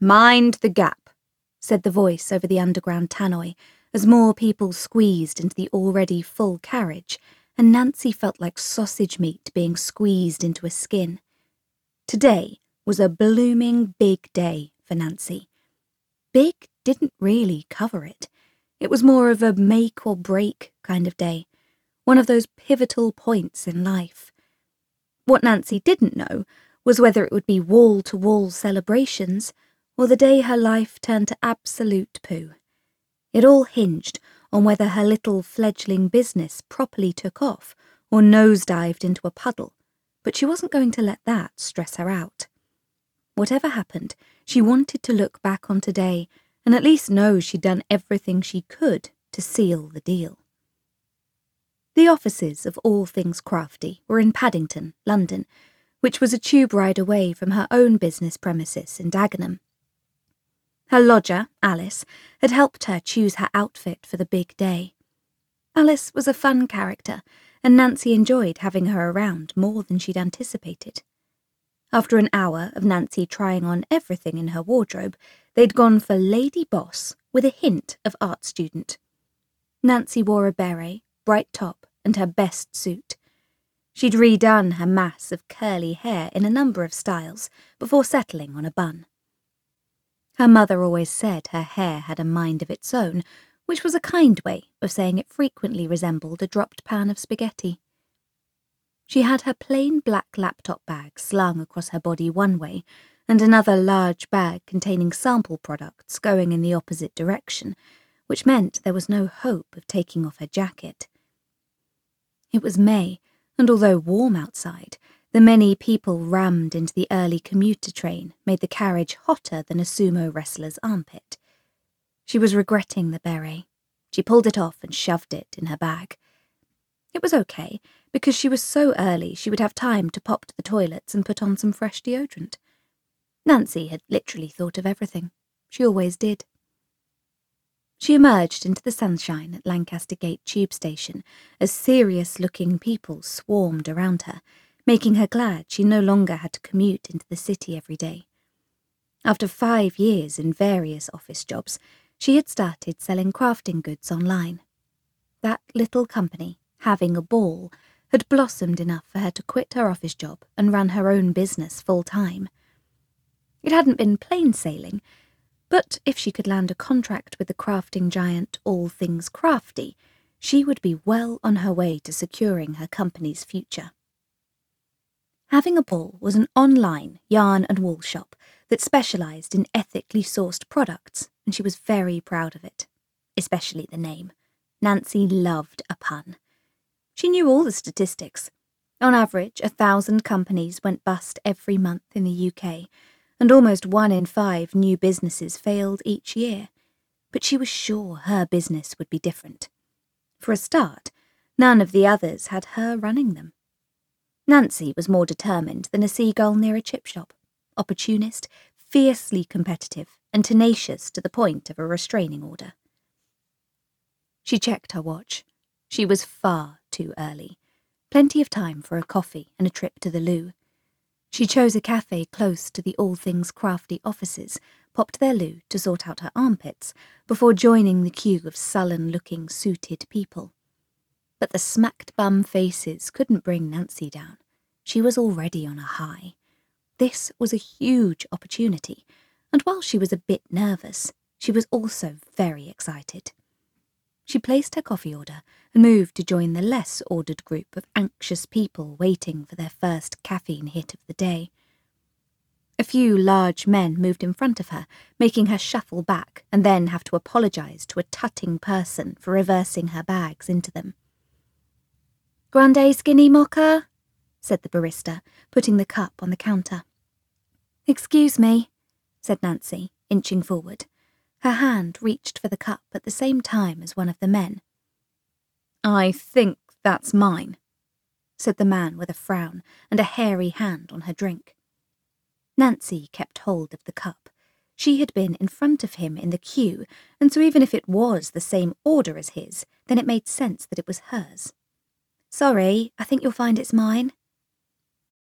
Mind the gap, said the voice over the underground tannoy as more people squeezed into the already full carriage, and Nancy felt like sausage meat being squeezed into a skin. Today was a blooming big day for Nancy. Big didn't really cover it. It was more of a make or break kind of day, one of those pivotal points in life. What Nancy didn't know was whether it would be wall to wall celebrations or the day her life turned to absolute poo. It all hinged on whether her little fledgling business properly took off or nosedived into a puddle, but she wasn't going to let that stress her out. Whatever happened, she wanted to look back on today and at least know she'd done everything she could to seal the deal. The offices of All Things Crafty were in Paddington, London, which was a tube ride away from her own business premises in Dagenham. Her lodger, Alice, had helped her choose her outfit for the big day. Alice was a fun character, and Nancy enjoyed having her around more than she'd anticipated. After an hour of Nancy trying on everything in her wardrobe, they'd gone for Lady Boss with a hint of art student. Nancy wore a beret, bright top, and her best suit. She'd redone her mass of curly hair in a number of styles before settling on a bun. Her mother always said her hair had a mind of its own, which was a kind way of saying it frequently resembled a dropped pan of spaghetti. She had her plain black laptop bag slung across her body one way, and another large bag containing sample products going in the opposite direction, which meant there was no hope of taking off her jacket. It was May, and although warm outside, the many people rammed into the early commuter train made the carriage hotter than a sumo wrestler's armpit. She was regretting the beret. She pulled it off and shoved it in her bag. It was okay, because she was so early she would have time to pop to the toilets and put on some fresh deodorant. Nancy had literally thought of everything. She always did. She emerged into the sunshine at Lancaster Gate tube station as serious looking people swarmed around her making her glad she no longer had to commute into the city every day. After five years in various office jobs, she had started selling crafting goods online. That little company, having a ball, had blossomed enough for her to quit her office job and run her own business full time. It hadn't been plain sailing, but if she could land a contract with the crafting giant All Things Crafty, she would be well on her way to securing her company's future. Having a Ball was an online yarn and wool shop that specialised in ethically sourced products, and she was very proud of it, especially the name. Nancy loved a pun. She knew all the statistics. On average, a thousand companies went bust every month in the UK, and almost one in five new businesses failed each year. But she was sure her business would be different. For a start, none of the others had her running them. Nancy was more determined than a seagull near a chip shop, opportunist, fiercely competitive, and tenacious to the point of a restraining order. She checked her watch. She was far too early. Plenty of time for a coffee and a trip to the loo. She chose a cafe close to the All Things Crafty offices, popped their loo to sort out her armpits, before joining the queue of sullen looking suited people. But the smacked bum faces couldn't bring Nancy down. She was already on a high. This was a huge opportunity, and while she was a bit nervous, she was also very excited. She placed her coffee order and moved to join the less ordered group of anxious people waiting for their first caffeine hit of the day. A few large men moved in front of her, making her shuffle back and then have to apologize to a tutting person for reversing her bags into them. Grande skinny mocha? said the barista, putting the cup on the counter. Excuse me, said Nancy, inching forward. Her hand reached for the cup at the same time as one of the men. I think that's mine, said the man with a frown and a hairy hand on her drink. Nancy kept hold of the cup. She had been in front of him in the queue, and so even if it was the same order as his, then it made sense that it was hers. Sorry, I think you'll find it's mine.